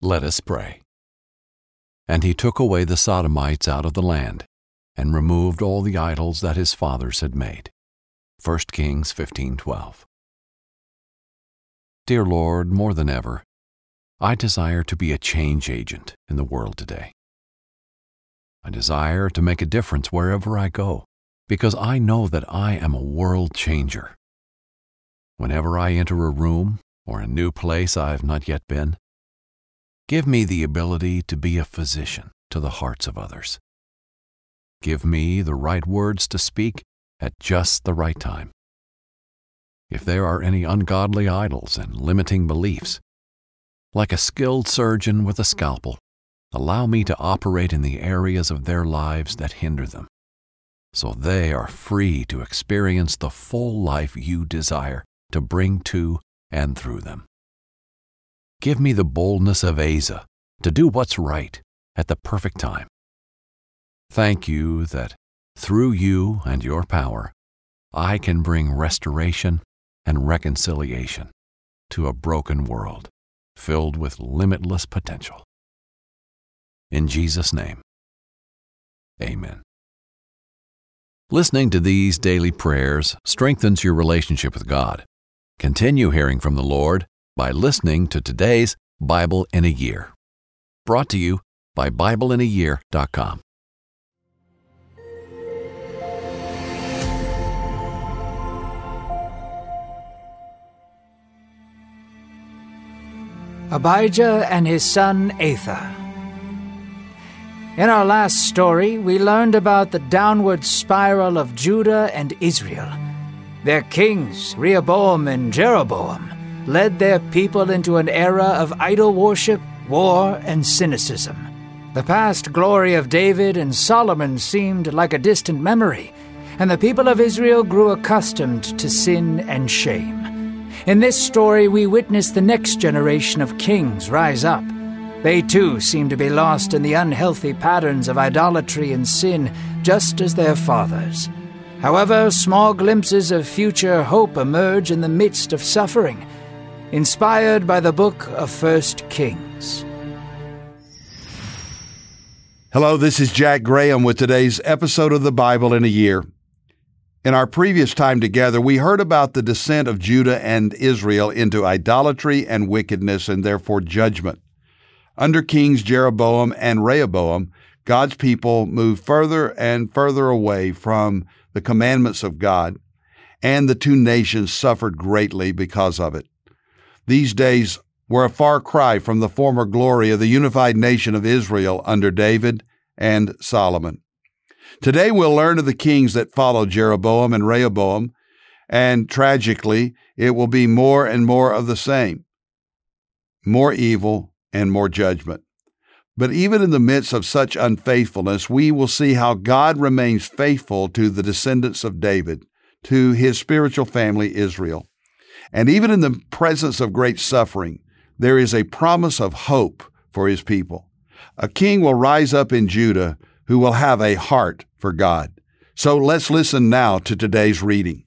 Let us pray. And he took away the Sodomites out of the land, and removed all the idols that his fathers had made. 1 Kings 15:12. Dear Lord, more than ever, I desire to be a change agent in the world today. I desire to make a difference wherever I go, because I know that I am a world changer. Whenever I enter a room or a new place I've not yet been, Give me the ability to be a physician to the hearts of others. Give me the right words to speak at just the right time. If there are any ungodly idols and limiting beliefs, like a skilled surgeon with a scalpel, allow me to operate in the areas of their lives that hinder them, so they are free to experience the full life you desire to bring to and through them. Give me the boldness of Asa to do what's right at the perfect time. Thank you that through you and your power, I can bring restoration and reconciliation to a broken world filled with limitless potential. In Jesus' name, amen. Listening to these daily prayers strengthens your relationship with God. Continue hearing from the Lord by listening to today's Bible in a Year. Brought to you by BibleInAYear.com. Abijah and his son Asa. In our last story, we learned about the downward spiral of Judah and Israel. Their kings, Rehoboam and Jeroboam, led their people into an era of idol worship, war, and cynicism. The past glory of David and Solomon seemed like a distant memory, and the people of Israel grew accustomed to sin and shame. In this story, we witness the next generation of kings rise up. They too seem to be lost in the unhealthy patterns of idolatry and sin, just as their fathers. However, small glimpses of future hope emerge in the midst of suffering inspired by the book of First Kings. Hello, this is Jack Graham with today's episode of the Bible in a Year. In our previous time together, we heard about the descent of Judah and Israel into idolatry and wickedness and therefore judgment. Under kings Jeroboam and Rehoboam, God's people moved further and further away from the commandments of God, and the two nations suffered greatly because of it. These days were a far cry from the former glory of the unified nation of Israel under David and Solomon. Today we'll learn of the kings that followed Jeroboam and Rehoboam, and tragically, it will be more and more of the same more evil and more judgment. But even in the midst of such unfaithfulness, we will see how God remains faithful to the descendants of David, to his spiritual family, Israel. And even in the presence of great suffering, there is a promise of hope for his people. A king will rise up in Judah who will have a heart for God. So let's listen now to today's reading.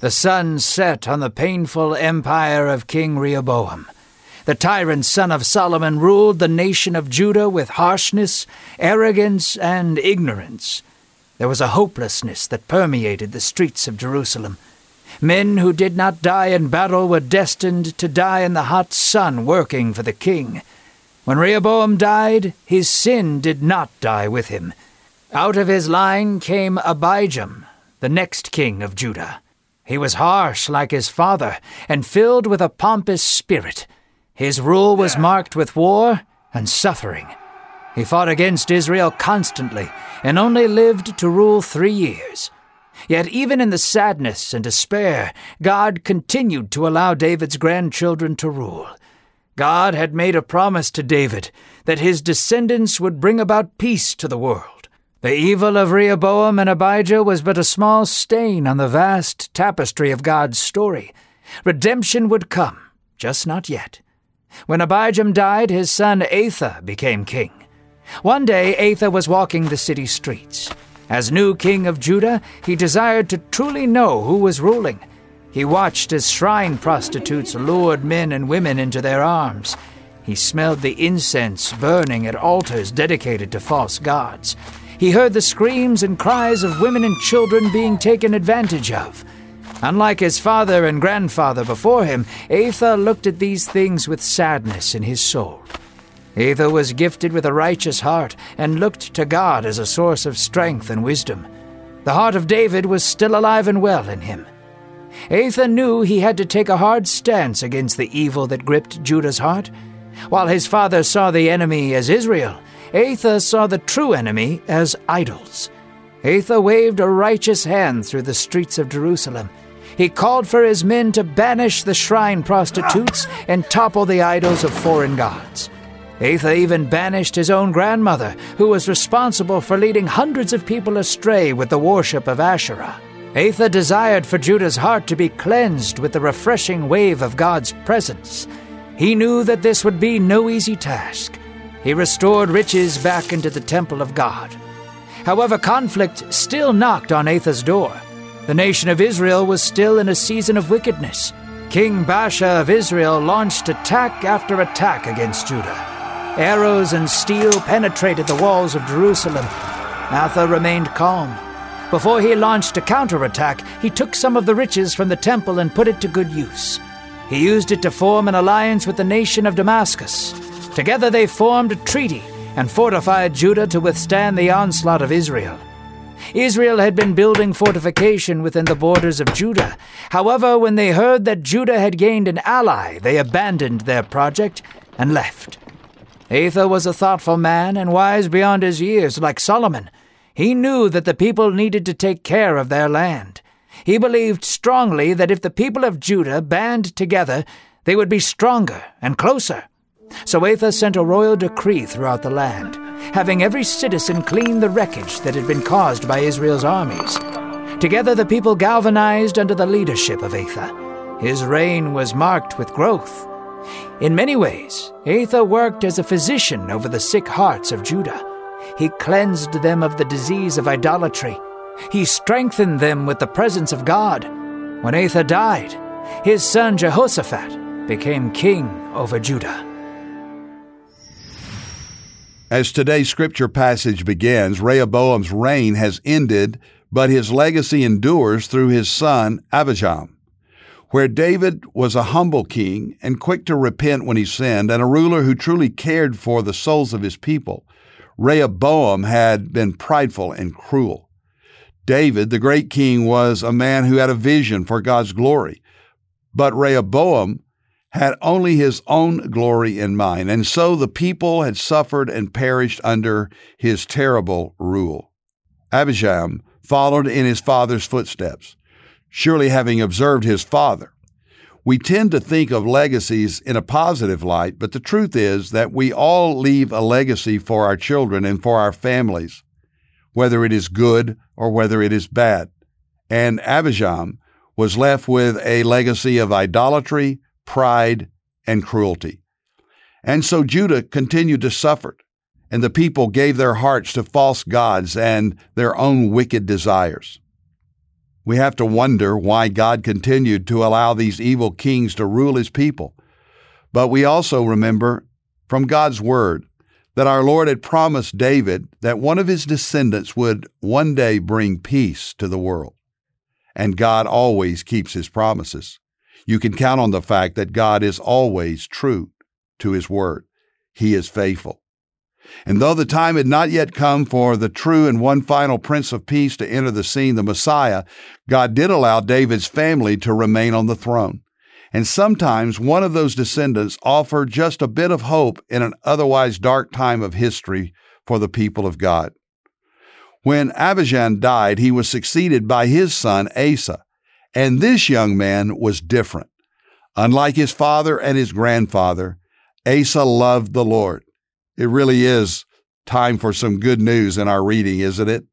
The sun set on the painful empire of King Rehoboam. The tyrant son of Solomon ruled the nation of Judah with harshness, arrogance, and ignorance. There was a hopelessness that permeated the streets of Jerusalem. Men who did not die in battle were destined to die in the hot sun working for the king. When Rehoboam died, his sin did not die with him. Out of his line came Abijam, the next king of Judah. He was harsh like his father, and filled with a pompous spirit. His rule was marked with war and suffering. He fought against Israel constantly, and only lived to rule three years. Yet, even in the sadness and despair, God continued to allow David's grandchildren to rule. God had made a promise to David that his descendants would bring about peace to the world. The evil of Rehoboam and Abijah was but a small stain on the vast tapestry of God's story. Redemption would come, just not yet. When Abijam died, his son Asa became king. One day, Asa was walking the city streets. As new king of Judah, he desired to truly know who was ruling. He watched as shrine prostitutes lured men and women into their arms. He smelled the incense burning at altars dedicated to false gods. He heard the screams and cries of women and children being taken advantage of. Unlike his father and grandfather before him, Asa looked at these things with sadness in his soul. Asa was gifted with a righteous heart and looked to God as a source of strength and wisdom. The heart of David was still alive and well in him. Asa knew he had to take a hard stance against the evil that gripped Judah's heart. While his father saw the enemy as Israel, Asa saw the true enemy as idols. Asa waved a righteous hand through the streets of Jerusalem. He called for his men to banish the shrine prostitutes and topple the idols of foreign gods. Asa even banished his own grandmother, who was responsible for leading hundreds of people astray with the worship of Asherah. Asa desired for Judah's heart to be cleansed with the refreshing wave of God's presence. He knew that this would be no easy task. He restored riches back into the temple of God. However, conflict still knocked on Asa's door. The nation of Israel was still in a season of wickedness. King Baasha of Israel launched attack after attack against Judah. Arrows and steel penetrated the walls of Jerusalem. Asa remained calm. Before he launched a counterattack, he took some of the riches from the temple and put it to good use. He used it to form an alliance with the nation of Damascus. Together they formed a treaty and fortified Judah to withstand the onslaught of Israel. Israel had been building fortification within the borders of Judah. However, when they heard that Judah had gained an ally, they abandoned their project and left. Asa was a thoughtful man and wise beyond his years, like Solomon. He knew that the people needed to take care of their land. He believed strongly that if the people of Judah band together, they would be stronger and closer. So Asa sent a royal decree throughout the land, having every citizen clean the wreckage that had been caused by Israel's armies. Together the people galvanized under the leadership of Asa. His reign was marked with growth. In many ways, Asa worked as a physician over the sick hearts of Judah. He cleansed them of the disease of idolatry. He strengthened them with the presence of God. When Asa died, his son Jehoshaphat became king over Judah. As today's scripture passage begins, Rehoboam's reign has ended, but his legacy endures through his son Abijam. Where David was a humble king and quick to repent when he sinned, and a ruler who truly cared for the souls of his people, Rehoboam had been prideful and cruel. David, the great king, was a man who had a vision for God's glory, but Rehoboam had only his own glory in mind, and so the people had suffered and perished under his terrible rule. Abijam followed in his father's footsteps surely having observed his father. We tend to think of legacies in a positive light, but the truth is that we all leave a legacy for our children and for our families, whether it is good or whether it is bad. And Abijam was left with a legacy of idolatry, pride, and cruelty. And so Judah continued to suffer, and the people gave their hearts to false gods and their own wicked desires. We have to wonder why God continued to allow these evil kings to rule his people. But we also remember from God's word that our Lord had promised David that one of his descendants would one day bring peace to the world. And God always keeps his promises. You can count on the fact that God is always true to his word. He is faithful. And though the time had not yet come for the true and one final Prince of Peace to enter the scene, the Messiah, God did allow David's family to remain on the throne. And sometimes one of those descendants offered just a bit of hope in an otherwise dark time of history for the people of God. When Abijam died, he was succeeded by his son Asa, and this young man was different. Unlike his father and his grandfather, Asa loved the Lord. It really is time for some good news in our reading, isn't it?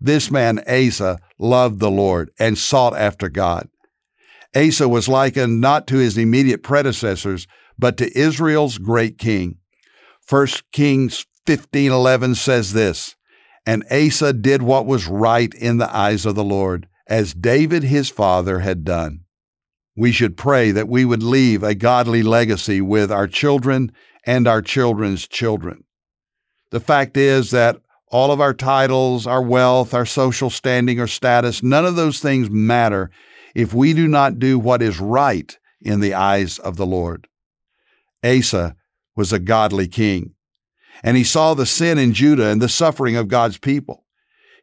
This man, Asa, loved the Lord and sought after God. Asa was likened not to his immediate predecessors, but to Israel's great king. 1 Kings 15:11 says this, "And Asa did what was right in the eyes of the Lord, as David his father had done." We should pray that we would leave a godly legacy with our children and our children's children. The fact is that all of our titles, our wealth, our social standing or status, none of those things matter if we do not do what is right in the eyes of the Lord. Asa was a godly king, and he saw the sin in Judah and the suffering of God's people.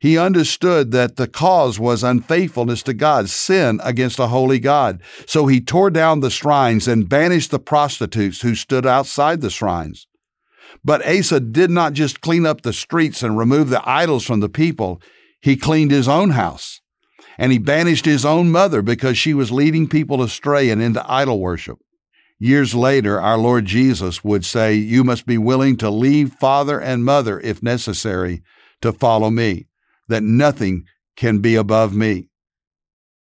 He understood that the cause was unfaithfulness to God, sin against a holy God. So he tore down the shrines and banished the prostitutes who stood outside the shrines. But Asa did not just clean up the streets and remove the idols from the people, he cleaned his own house. And he banished his own mother because she was leading people astray and into idol worship. Years later, our Lord Jesus would say, You must be willing to leave father and mother, if necessary, to follow me that nothing can be above me.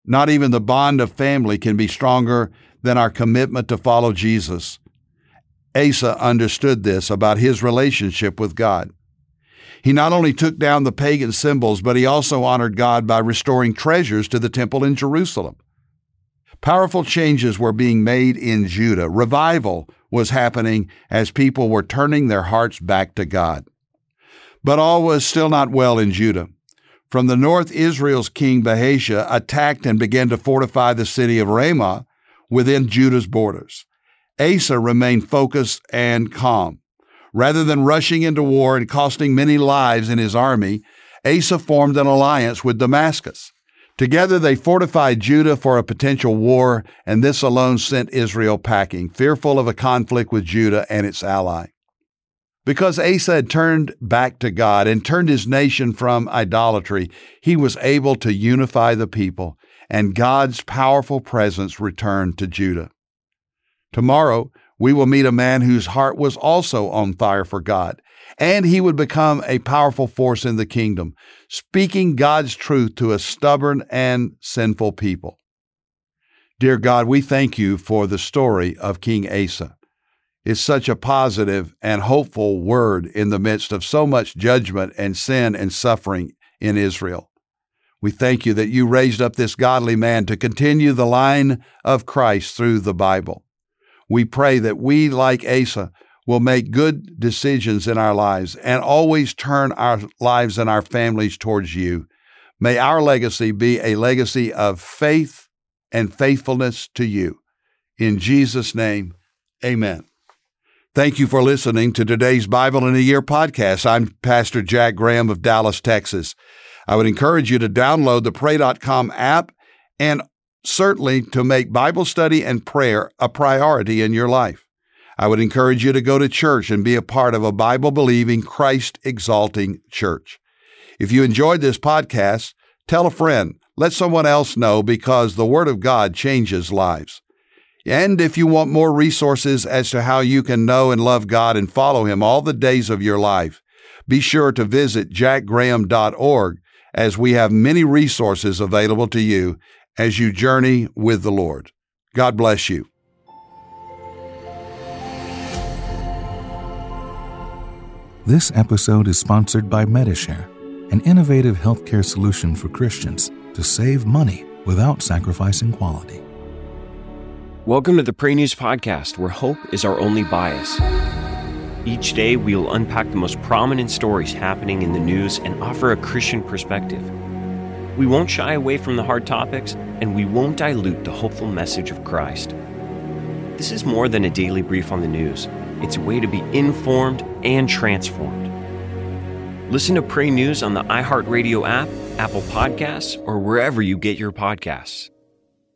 Not even the bond of family can be stronger than our commitment to follow Jesus. Asa understood this about his relationship with God. He not only took down the pagan symbols, but he also honored God by restoring treasures to the temple in Jerusalem. Powerful changes were being made in Judah. Revival was happening as people were turning their hearts back to God. But all was still not well in Judah. From the north, Israel's king Baasha attacked and began to fortify the city of Ramah within Judah's borders. Asa remained focused and calm. Rather than rushing into war and costing many lives in his army, Asa formed an alliance with Damascus. Together they fortified Judah for a potential war, and this alone sent Israel packing, fearful of a conflict with Judah and its ally. Because Asa had turned back to God and turned his nation from idolatry, he was able to unify the people, and God's powerful presence returned to Judah. Tomorrow, we will meet a man whose heart was also on fire for God, and he would become a powerful force in the kingdom, speaking God's truth to a stubborn and sinful people. Dear God, we thank you for the story of King Asa is such a positive and hopeful word in the midst of so much judgment and sin and suffering in Israel. We thank you that you raised up this godly man to continue the line of Christ through the Bible. We pray that we, like Asa, will make good decisions in our lives and always turn our lives and our families towards you. May our legacy be a legacy of faith and faithfulness to you. In Jesus' name, amen. Thank you for listening to today's Bible in a Year podcast. I'm Pastor Jack Graham of Dallas, Texas. I would encourage you to download the Pray.com app and certainly to make Bible study and prayer a priority in your life. I would encourage you to go to church and be a part of a Bible believing, Christ exalting church. If you enjoyed this podcast, tell a friend. Let someone else know because the Word of God changes lives. And if you want more resources as to how you can know and love God and follow Him all the days of your life, be sure to visit jackgraham.org as we have many resources available to you as you journey with the Lord. God bless you. This episode is sponsored by Medi-Share, an innovative healthcare solution for Christians to save money without sacrificing quality. Welcome to the Pray News Podcast, where hope is our only bias. Each day, we will unpack the most prominent stories happening in the news and offer a Christian perspective. We won't shy away from the hard topics, and we won't dilute the hopeful message of Christ. This is more than a daily brief on the news, it's a way to be informed and transformed. Listen to Pray News on the iHeartRadio app, Apple Podcasts, or wherever you get your podcasts.